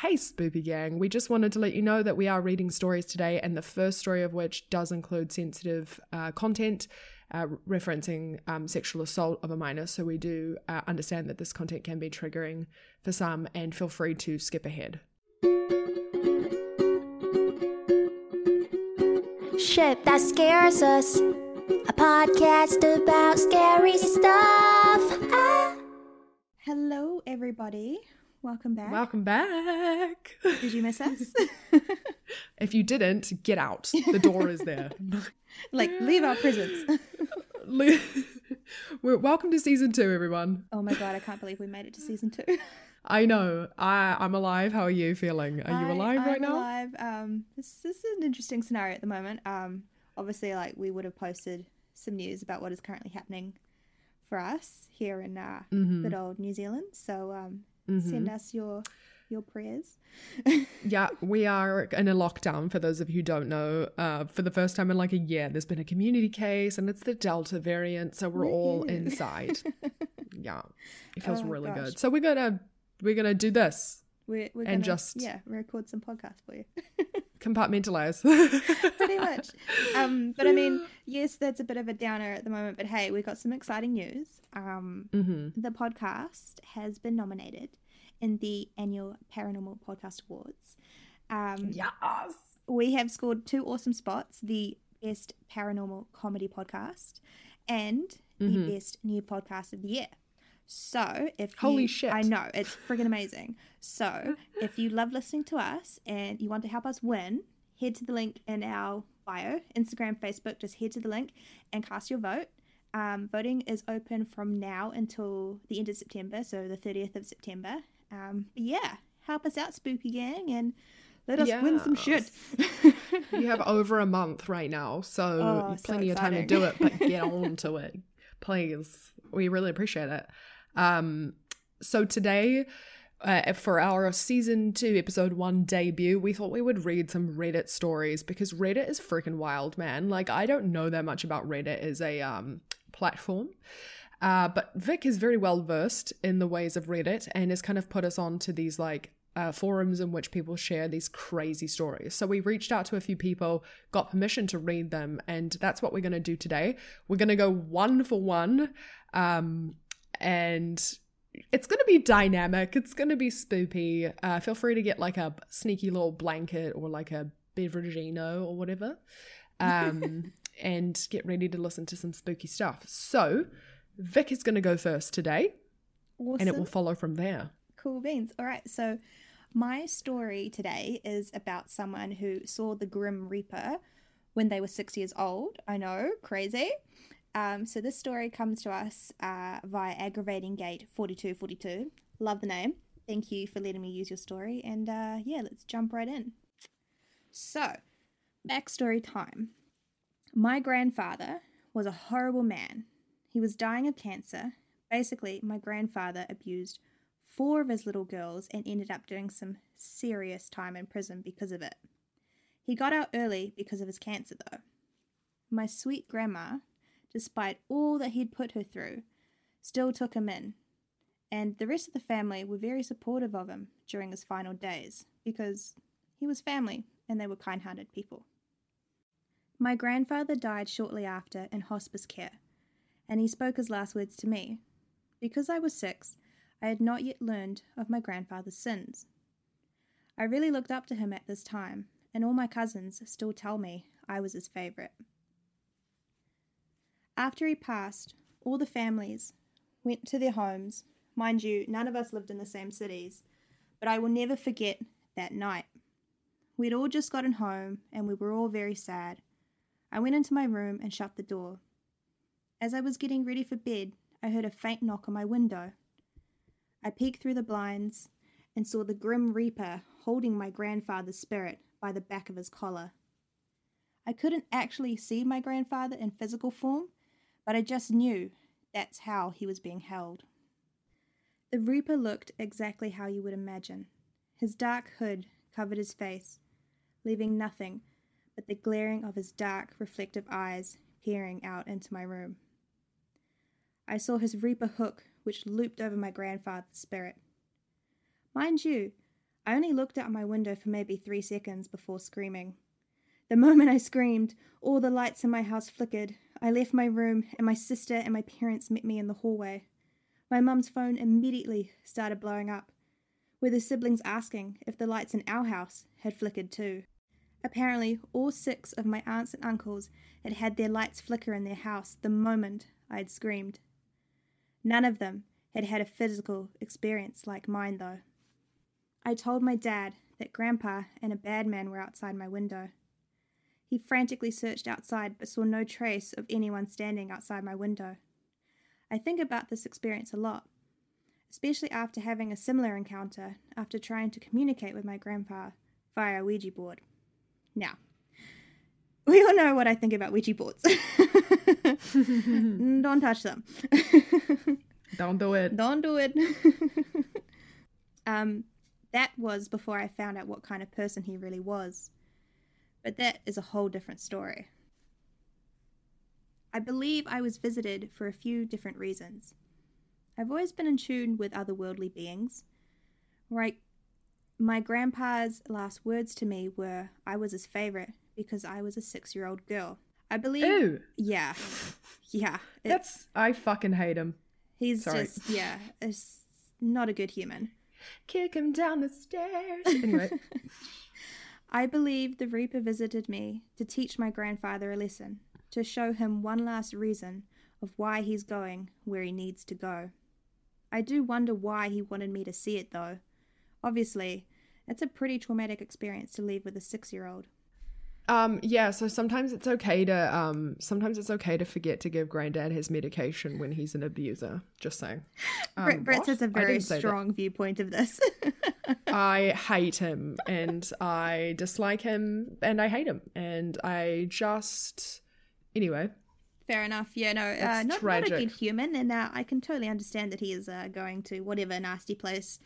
Hey, Spoopy Gang. We just wanted to let you know that we are reading stories today, and the first story of which does include sensitive uh, content uh, referencing um, sexual assault of a minor. So we do uh, understand that this content can be triggering for some, and feel free to skip ahead. Shit that scares us. A podcast about scary stuff. Ah. Hello, everybody. Welcome back. Welcome back. Did you miss us? if you didn't, get out. The door is there. like, leave our prisons. We're, welcome to season two, everyone. Oh my god, I can't believe we made it to season two. I know. I, I'm alive. How are you feeling? Are you alive I, right I'm now? alive. Um, this, this is an interesting scenario at the moment. Um, obviously, like we would have posted some news about what is currently happening for us here in uh, Mhm. good old New Zealand. So um, Mhm. send us your your prayers. Yeah, we are in a lockdown for those of you who don't know. Uh, for the first time in like a year, there's been a community case and it's the Delta variant, so we're all inside. yeah, it feels Oh, really gosh. good. So we're gonna we're gonna do this, We're, we're And gonna, just- yeah record some podcasts for you. compartmentalize. pretty much. Um, but I mean, yes, that's a bit of a downer at the moment. But hey, we got some exciting news. Um, hmm the podcast has been nominated in the annual Paranormal Podcast Awards. Um, Yes. we have scored two awesome spots: the best paranormal comedy podcast and the Mhm. best new podcast of the year. So, if Holy you, shit. I know it's friggin' amazing. So, if you love listening to us and you want to help us win, head to the link in our bio, Instagram, Facebook. Just head to the link and cast your vote. Um, voting is open from now until the end of September, so the 30th of September. Um, yeah, help us out, Spooky Gang, and let us win some shit. You have over a month right now, so Oh, so plenty of time to do it, but get on to it. Please. We really appreciate it. Um, so today, uh, for our season two, episode one debut, we thought we would read some Reddit stories because Reddit is freaking wild, man. Like, I don't know that much about Reddit as a um, platform. Uh, but Vic is very well versed in the ways of Reddit and has kind of put us on to these like uh, forums in which people share these crazy stories. So we reached out to a few people, got permission to read them, and that's what we're going to do today. We're going to go one for one, um, and it's going to be dynamic. It's going to be spoopy. Uh, feel free to get like a sneaky little blanket or like a beveragino or whatever, um, and get ready to listen to some spooky stuff. So. Vic is going to go first today, awesome. and it will follow from there. Cool beans. All right. So, my story today is about someone who saw the Grim Reaper when they were six years old. I know, crazy. Um, so, this story comes to us uh, via Aggravating Gate 4242. Love the name. Thank you for letting me use your story. And uh, yeah, let's jump right in. So, backstory time. My grandfather was a horrible man. He was dying of cancer. Basically, my grandfather abused four of his little girls and ended up doing some serious time in prison because of it. He got out early because of his cancer, though. My sweet grandma, despite all that he'd put her through, still took him in, and the rest of the family were very supportive of him during his final days because he was family and they were kind hearted people. My grandfather died shortly after in hospice care, and he spoke his last words to me. Because I was six, I had not yet learned of my grandfather's sins. I really looked up to him at this time, and all my cousins still tell me I was his favourite. After he passed, all the families went to their homes. Mind you, none of us lived in the same cities, but I will never forget that night. We'd all just gotten home, and we were all very sad. I went into my room and shut the door. As I was getting ready for bed, I heard a faint knock on my window. I peeked through the blinds and saw the Grim Reaper holding my grandfather's spirit by the back of his collar. I couldn't actually see my grandfather in physical form, but I just knew that's how he was being held. The Reaper looked exactly how you would imagine. His dark hood covered his face, leaving nothing but the glaring of his dark, reflective eyes peering out into my room. I saw his reaper hook, which looped over my grandfather's spirit. Mind you, I only looked out my window for maybe three seconds before screaming. The moment I screamed, all the lights in my house flickered. I left my room, and my sister and my parents met me in the hallway. My mum's phone immediately started blowing up, with the siblings asking if the lights in our house had flickered too. Apparently, all six of my aunts and uncles had had their lights flicker in their house the moment I had screamed. None of them had had a physical experience like mine, though. I told my dad that Grandpa and a bad man were outside my window. He frantically searched outside but saw no trace of anyone standing outside my window. I think about this experience a lot, especially after having a similar encounter after trying to communicate with my grandpa via a Ouija board. Now, we all know what I think about Ouija boards. Don't touch them. Don't do it. Don't do it. um, that was before I found out what kind of person he really was. But that is a whole different story. I believe I was visited for a few different reasons. I've always been in tune with otherworldly beings. Right, my grandpa's last words to me were I was his favorite because I was a six year old girl. I believe. Ew. Yeah. Yeah. That's I fucking hate him. he's sorry. just, yeah, it's not a good human. Kick him down the stairs. Anyway. I believe the Reaper visited me to teach my grandfather a lesson, to show him one last reason of why he's going where he needs to go. I do wonder why he wanted me to see it, though. Obviously, it's a pretty traumatic experience to leave with a six year old. Um, yeah, so sometimes it's okay to um sometimes it's okay to forget to give granddad his medication when he's an abuser. Just saying. Um, Brett, Brett has a very didn't that. strong viewpoint of this. I hate him and I dislike him and I hate him and I just anyway. Fair enough. Yeah, no, uh, It's not, not a good human, and uh, I can totally understand that he is uh, going to whatever nasty place.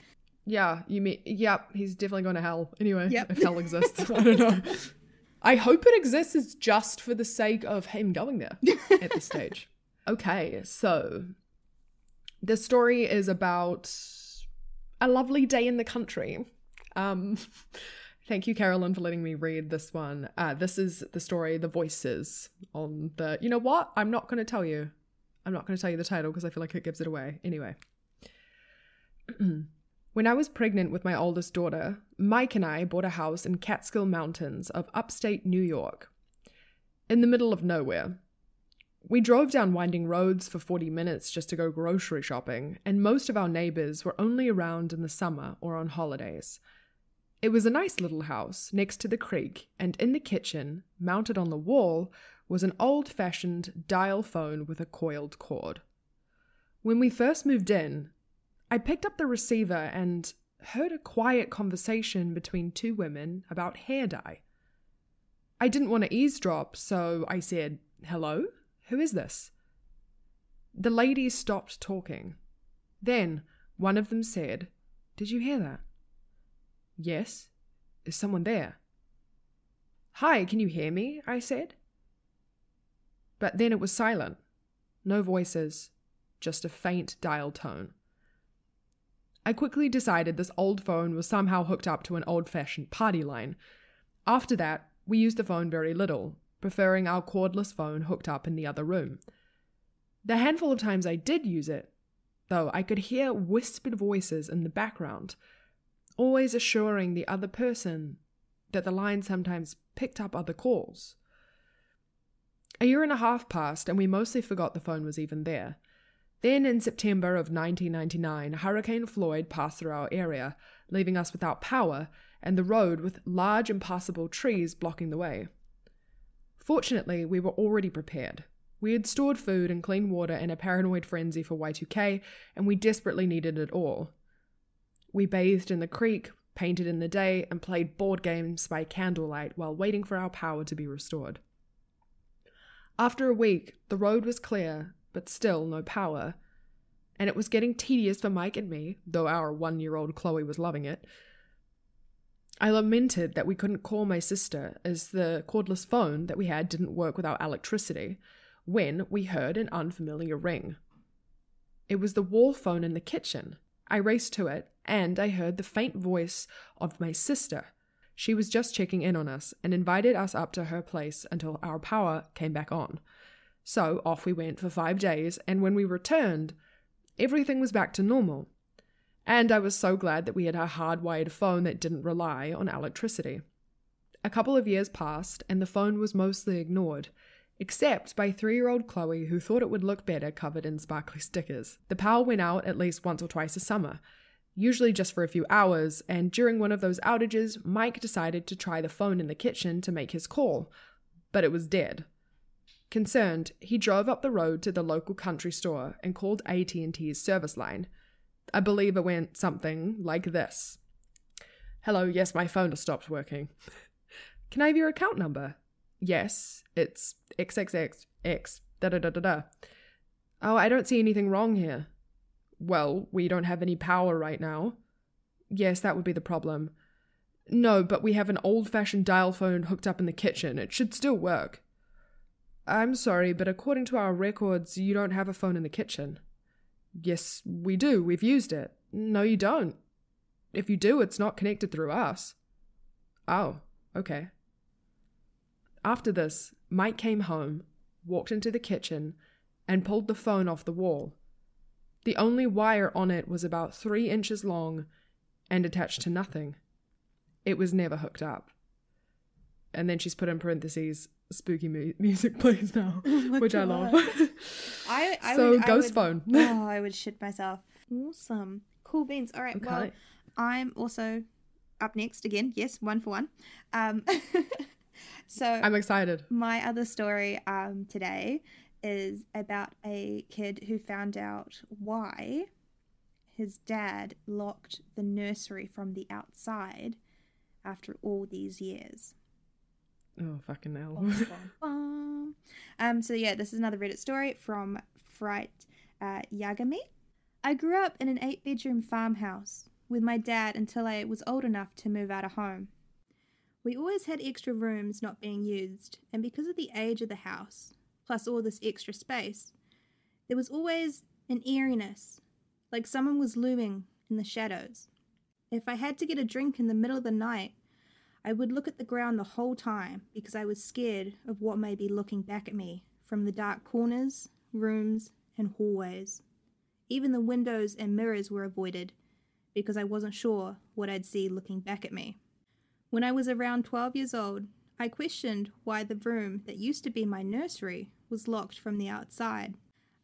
Yeah, you mean yep, he's definitely going to hell. Anyway, Yep. if hell exists. I don't know. I hope it exists just for the sake of him going there at this stage. Okay, so the story is about a lovely day in the country. Um thank you Carolyn for letting me read this one. Uh this is the story The Voices on the You know what? I'm not going to tell you. I'm not going to tell you the title because I feel like it gives it away. Anyway. When I was pregnant with my oldest daughter, Mike and I bought a house in Catskill Mountains of upstate New York, in the middle of nowhere. We drove down winding roads for 40 minutes just to go grocery shopping, and most of our neighbors were only around in the summer or on holidays. It was a nice little house next to the creek, and in the kitchen, mounted on the wall, was an old fashioned dial phone with a coiled cord. When we first moved in, I picked up the receiver and heard a quiet conversation between two women about hair dye. I didn't want to eavesdrop, so I said, Hello? Who is this? The ladies stopped talking. Then one of them said, Did you hear that? Yes. Is someone there? Hi, can you hear me? I said. But then it was silent. No voices, just a faint dial tone. I quickly decided this old phone was somehow hooked up to an old fashioned party line. After that, we used the phone very little, preferring our cordless phone hooked up in the other room. The handful of times I did use it, though, I could hear whispered voices in the background, always assuring the other person that the line sometimes picked up other calls. A year and a half passed, and we mostly forgot the phone was even there. Then, in September of 1999, Hurricane Floyd passed through our area, leaving us without power and the road with large, impassable trees blocking the way. Fortunately, we were already prepared. We had stored food and clean water in a paranoid frenzy for Y2K, and we desperately needed it all. We bathed in the creek, painted in the day, and played board games by candlelight while waiting for our power to be restored. After a week, the road was clear, but still no power, and it was getting tedious for Mike and me, though our one year old Chloe was loving it. I lamented that we couldn't call my sister as the cordless phone that we had didn't work without electricity when we heard an unfamiliar ring. It was the wall phone in the kitchen. I raced to it, and I heard the faint voice of my sister. She was just checking in on us and invited us up to her place until our power came back on. So off we went for five days, and when we returned, everything was back to normal. And I was so glad that we had a hardwired phone that didn't rely on electricity. A couple of years passed, and the phone was mostly ignored, except by three year old Chloe, who thought it would look better covered in sparkly stickers. The power went out at least once or twice a summer, usually just for a few hours, and during one of those outages, Mike decided to try the phone in the kitchen to make his call, but it was dead. Concerned, he drove up the road to the local country store and called AT&T's service line. I believe it went something like this. Hello, yes, my phone has stopped working. Can I have your account number? Yes, it's XXXX da da da da da. Oh, I don't see anything wrong here. Well, we don't have any power right now. Yes, that would be the problem. No, but we have an old fashioned dial phone hooked up in the kitchen. It should still work. I'm sorry, but according to our records, you don't have a phone in the kitchen. Yes, we do. We've used it. No, you don't. If you do, it's not connected through us. Oh, okay. After this, Mike came home, walked into the kitchen, and pulled the phone off the wall. The only wire on it was about three inches long and attached to nothing. It was never hooked up. And then she's put in parentheses, spooky mu- music plays now, Oh which I love. I, I so, would, ghost would- phone. oh, I would shit myself. Awesome. Cool beans. All right. Well, I'm also up next again. Yes, one for one. Um, so I'm excited. my other story um, today is about a kid who found out why his dad locked the nursery from the outside after all these years. Oh, fucking hell. Um, so yeah, this is another Reddit story from Fright uh, Yagami. I grew up in an eight-bedroom farmhouse with my dad until I was old enough to move out of home. We always had extra rooms not being used, and because of the age of the house, plus all this extra space, there was always an eeriness, like someone was looming in the shadows. If I had to get a drink in the middle of the night, I would look at the ground the whole time because I was scared of what may be looking back at me from the dark corners, rooms, and hallways. Even the windows and mirrors were avoided because I wasn't sure what I'd see looking back at me. When I was around 12 years old, I questioned why the room that used to be my nursery was locked from the outside.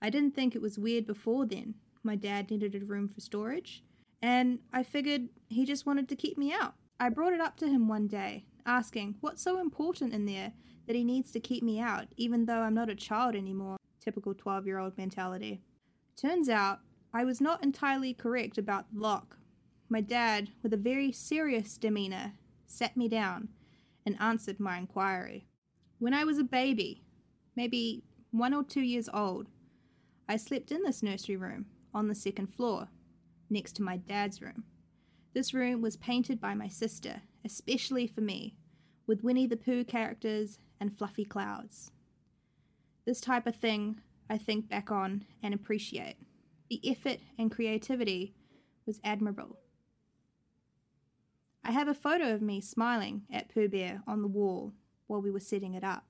I didn't think it was weird before then. My dad needed a room for storage, and I figured he just wanted to keep me out. I brought it up to him one day, asking what's so important in there that he needs to keep me out, even though I'm not a child anymore. Typical 12 year old mentality. Turns out I was not entirely correct about the lock. My dad, with a very serious demeanor, sat me down and answered my inquiry. When I was a baby, maybe one or two years old, I slept in this nursery room on the second floor, next to my dad's room. This room was painted by my sister, especially for me, with Winnie the Pooh characters and fluffy clouds. This type of thing I think back on and appreciate. The effort and creativity was admirable. I have a photo of me smiling at Pooh Bear on the wall while we were setting it up.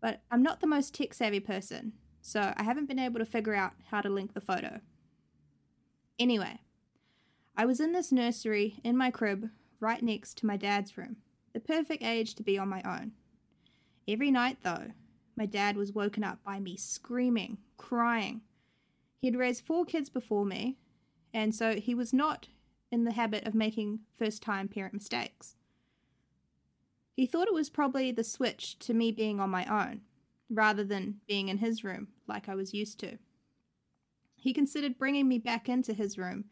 But I'm not the most tech savvy person, so I haven't been able to figure out how to link the photo. Anyway, I was in this nursery in my crib right next to my dad's room, the perfect age to be on my own. Every night, though, my dad was woken up by me screaming, crying. He had raised four kids before me, and so he was not in the habit of making first time parent mistakes. He thought it was probably the switch to me being on my own, rather than being in his room like I was used to. He considered bringing me back into his room,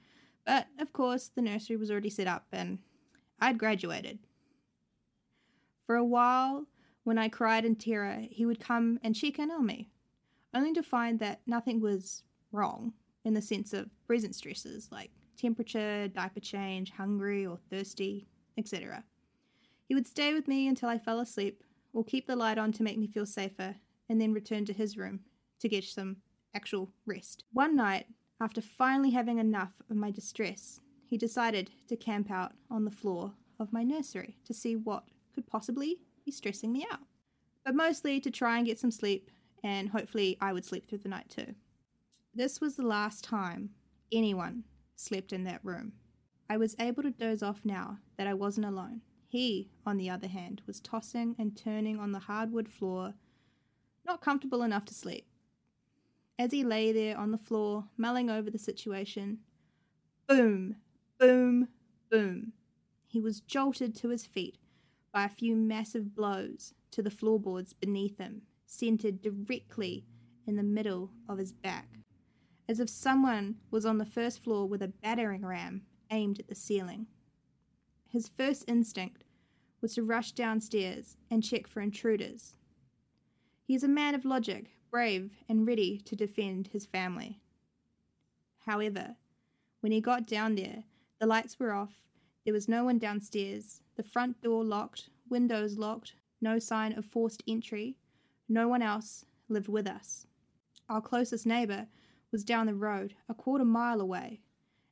but of course the nursery was already set up and I'd graduated. For a while, when I cried in terror, he would come and check in on me, only to find that nothing was wrong in the sense of present stresses like temperature, diaper change, hungry or thirsty, etc. He would stay with me until I fell asleep or keep the light on to make me feel safer and then return to his room to get some actual rest. One night, After finally having enough of my distress, he decided to camp out on the floor of my nursery to see what could possibly be stressing me out. But mostly to try and get some sleep, and hopefully I would sleep through the night too. This was the last time anyone slept in that room. I was able to doze off now that I wasn't alone. He, on the other hand, was tossing and turning on the hardwood floor, not comfortable enough to sleep. As he lay there on the floor, mulling over the situation, boom, boom, boom, he was jolted to his feet by a few massive blows to the floorboards beneath him, centered directly in the middle of his back, as if someone was on the first floor with a battering ram aimed at the ceiling. His first instinct was to rush downstairs and check for intruders. He is a man of logic, brave, and ready to defend his family. However, when he got down there, the lights were off, there was no one downstairs, the front door locked, windows locked, no sign of forced entry, no one else lived with us. Our closest neighbour was down the road, a quarter mile away,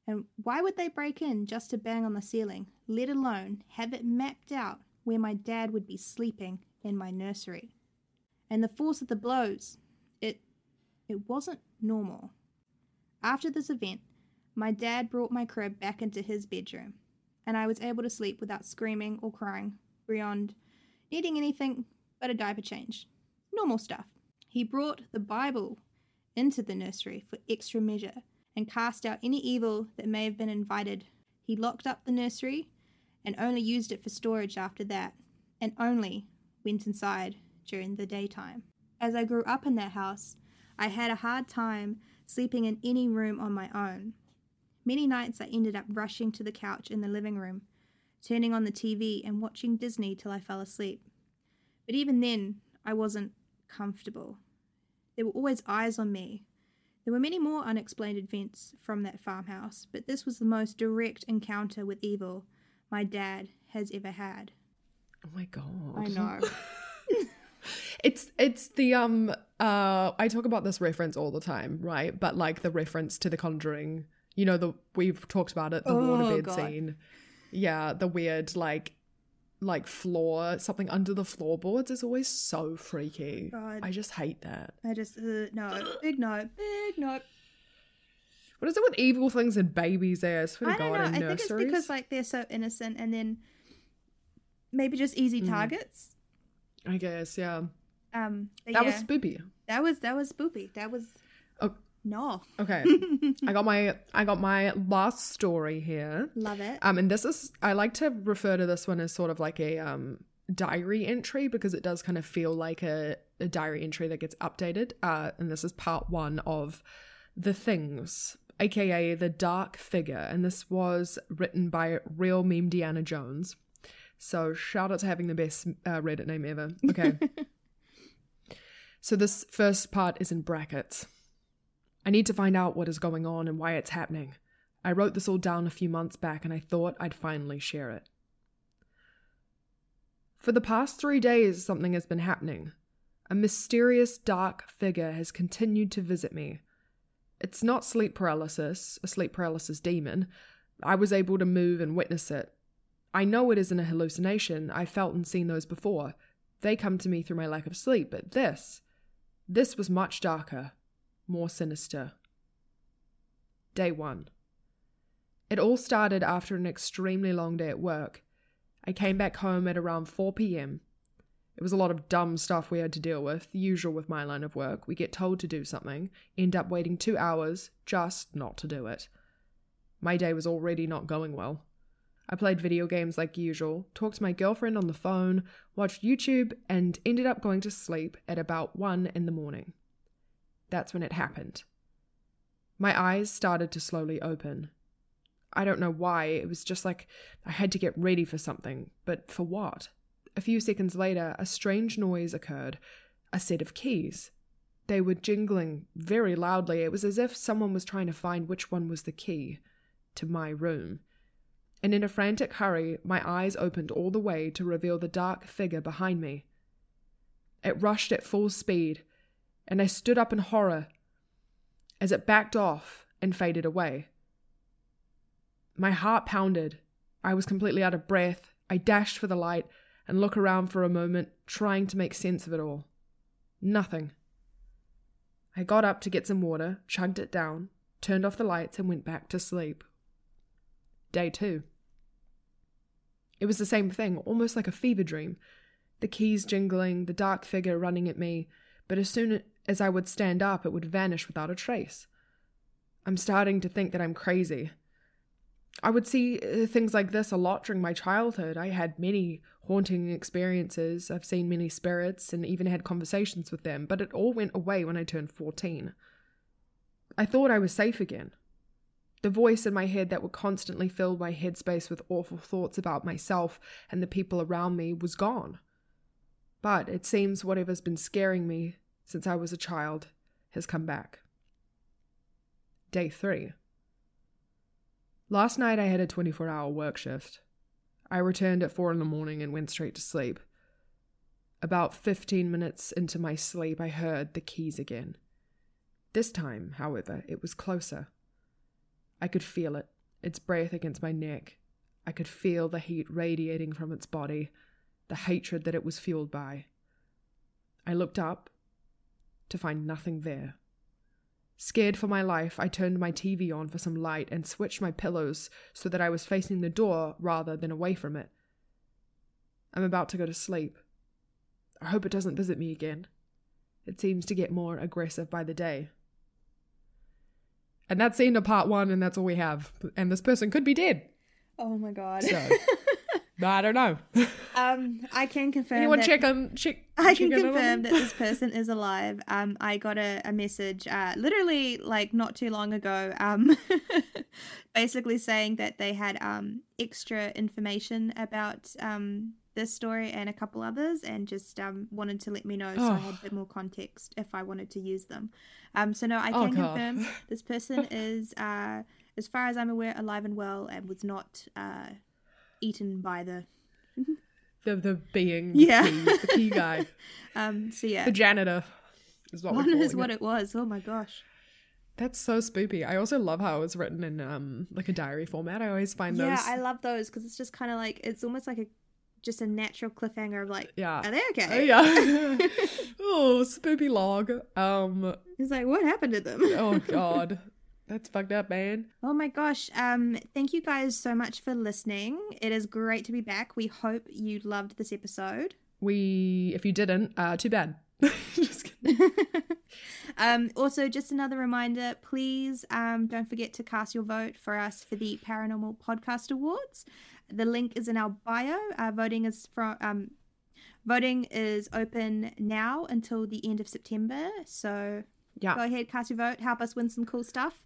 and why would they break in just to bang on the ceiling, let alone have it mapped out where my dad would be sleeping in my nursery? And the force of the blows, it wasn't normal. After this event, my dad brought my crib back into his bedroom, and I was able to sleep without screaming or crying beyond needing anything but a diaper change. Normal stuff. He brought the Bible into the nursery for extra measure and cast out any evil that may have been invited. He locked up the nursery and only used it for storage after that, and only went inside during the daytime. As I grew up in that house, I had a hard time sleeping in any room on my own. Many nights I ended up rushing to the couch in the living room, turning on the TV and watching Disney till I fell asleep. But even then, I wasn't comfortable. There were always eyes on me, there were many more unexplained events from that farmhouse, but this was the most direct encounter with evil my dad has ever had. Oh my god. I know. it's it's the um uh I talk about this reference all the time, right? But like the reference to the conjuring, you know, the we've talked about it, the Oh, waterbed God. scene. Yeah, the weird like like floor something under the floorboards is always so freaky. God. I just hate that. I just, uh, no, big no, big no. What is it with evil things and babies there? I swear I don't God, know. I think it's because like they're so innocent and then maybe just easy Mm. targets. I guess, yeah. Um, That yeah, was spoopy. that was that was spoopy. That was Oh. no, Okay. I got my I got my last story here. love it. Um, and this is I like to refer to this one as sort of like a um diary entry because it does kind of feel like a, a diary entry that gets updated. Uh, and this is part one of the things, aka the dark figure, and this was written by real meme Deanna Jones. So shout out to having the best uh, Reddit name ever. Okay. so this first part is in brackets. I need to find out what is going on and why it's happening. I wrote this all down a few months back and I thought I'd finally share it. For the past three days, something has been happening. A mysterious dark figure has continued to visit me. It's not sleep paralysis, a sleep paralysis demon. I was able to move and witness it. I know it isn't a hallucination. I've felt and seen those before. They come to me through my lack of sleep, but this, this was much darker, more sinister. Day 1. It all started after an extremely long day at work. I came back home at around 4 pm. It was a lot of dumb stuff we had to deal with, the usual with my line of work. We get told to do something, end up waiting two hours just not to do it. My day was already not going well. I played video games like usual, talked to my girlfriend on the phone, watched YouTube, and ended up going to sleep at about 1 in the morning. That's when it happened. My eyes started to slowly open. I don't know why, it was just like I had to get ready for something, but for what? A few seconds later, a strange noise occurred a set of keys. They were jingling very loudly. It was as if someone was trying to find which one was the key to my room. And in a frantic hurry, my eyes opened all the way to reveal the dark figure behind me. It rushed at full speed, and I stood up in horror. As it backed off, and faded away. My heart pounded. I was completely out of breath. I dashed for the light and looked around for a moment, trying to make sense of it all. Nothing. I got up to get some water, chugged it down, turned off the lights, and went back to sleep. Day two. It was the same thing, almost like a fever dream. The keys jingling, the dark figure running at me, but as soon as I would stand up, it would vanish without a trace. I'm starting to think that I'm crazy. I would see uh, things like this a lot during my childhood. I had many haunting experiences. I've seen many spirits and even had conversations with them, but it all went away when I turned 14. I thought I was safe again. The voice in my head that would constantly fill my headspace with awful thoughts about myself and the people around me was gone. But it seems whatever's been scaring me since I was a child has come back. Day 3. Last night I had a 24 hour work shift. I returned at 4 in the morning and went straight to sleep. About 15 minutes into my sleep, I heard the keys again. This time, however, it was closer. I could feel it, its breath against my neck. I could feel the heat radiating from its body, the hatred that it was fueled by. I looked up to find nothing there. Scared for my life, I turned my TV on for some light and switched my pillows so that I was facing the door rather than away from it. I'm about to go to sleep. I hope it doesn't visit me again. It seems to get more aggressive by the day. And that's the end of part one, and that's all we have. And this person could be dead. Oh my god. So, I don't know. um, I can confirm. Anyone that- check on check? I check can confirm that this person is alive. Um, I got a, a message, uh, literally like not too long ago, um, basically saying that they had um extra information about um this story and a couple others, and just um wanted to let me know so I had Oh. a bit more context if I wanted to use them. Um, so no, I Oh, can God. confirm this person is, uh, as far as I'm aware, alive and well, and was not uh eaten by the the the being, Yeah. the, key, the key guy, um. So yeah, the janitor. Is what one is what it. it was. Oh my gosh. That's so spoopy. I also love how it was written in um like a diary format. I always find Yeah, those. Yeah, I love those because it's just kind of like it's almost like a just a natural cliffhanger of like, yeah. are they okay? yeah. oh, spoopy log. Um. It's like, what happened to them? Oh God, that's fucked up, man. Oh my gosh. Um, thank you guys so much for listening. It is great to be back. We hope you loved this episode. We, if you didn't, uh, too bad. Just kidding. Um, also, just another reminder please um, don't forget to cast your vote for us for the Paranormal Podcast Awards. The link is in our bio. Uh, voting is from. Um, Voting is open now until the end of September, so Yeah. go ahead, cast your vote, help us win some cool stuff.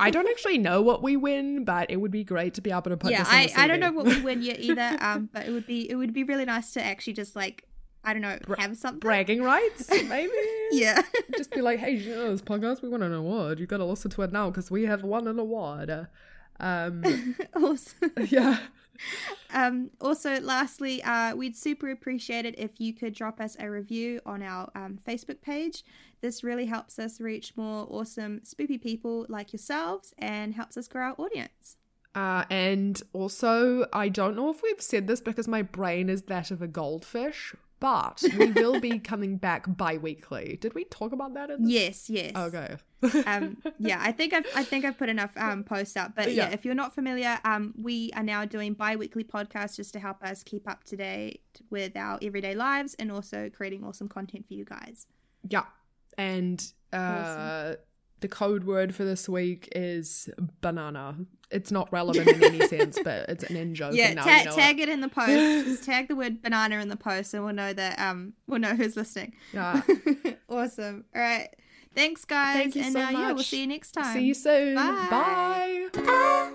I don't actually know what we win, but it would be great to be able to put yeah, I, I don't know what we win yet either. Um, but it would be it would be really nice to actually just like I don't know have something. bragging rights, maybe. Yeah. Just be like, hey, this podcast? We won an award. You got to listen to it now because we have won an award. Um, also, yeah. um, also, lastly, uh, we'd super appreciate it if you could drop us a review on our um, Facebook page. This really helps us reach more awesome spoopy people like yourselves and helps us grow our audience. Uh, and also, I don't know if we've said this because my brain is that of a goldfish, but we will be coming back bi weekly. Did we talk about that? In the- Yes, yes. Okay. um yeah i think i've i think i've put enough um posts up but yeah, Yeah. if you're not familiar um we are now doing bi-weekly podcasts just to help us keep up to date with our everyday lives and also creating awesome content for you guys yeah. And uh, Awesome. The code word for this week is banana. It's not relevant in any sense, but it's an in joke. yeah and now ta- you know tag it. it. in the post just tag the word banana in the post and we'll know that um we'll know who's listening Yeah. awesome all right thanks guys Thank you and so uh, yeah we'll see you next time See you soon. Bye. Bye. Ah,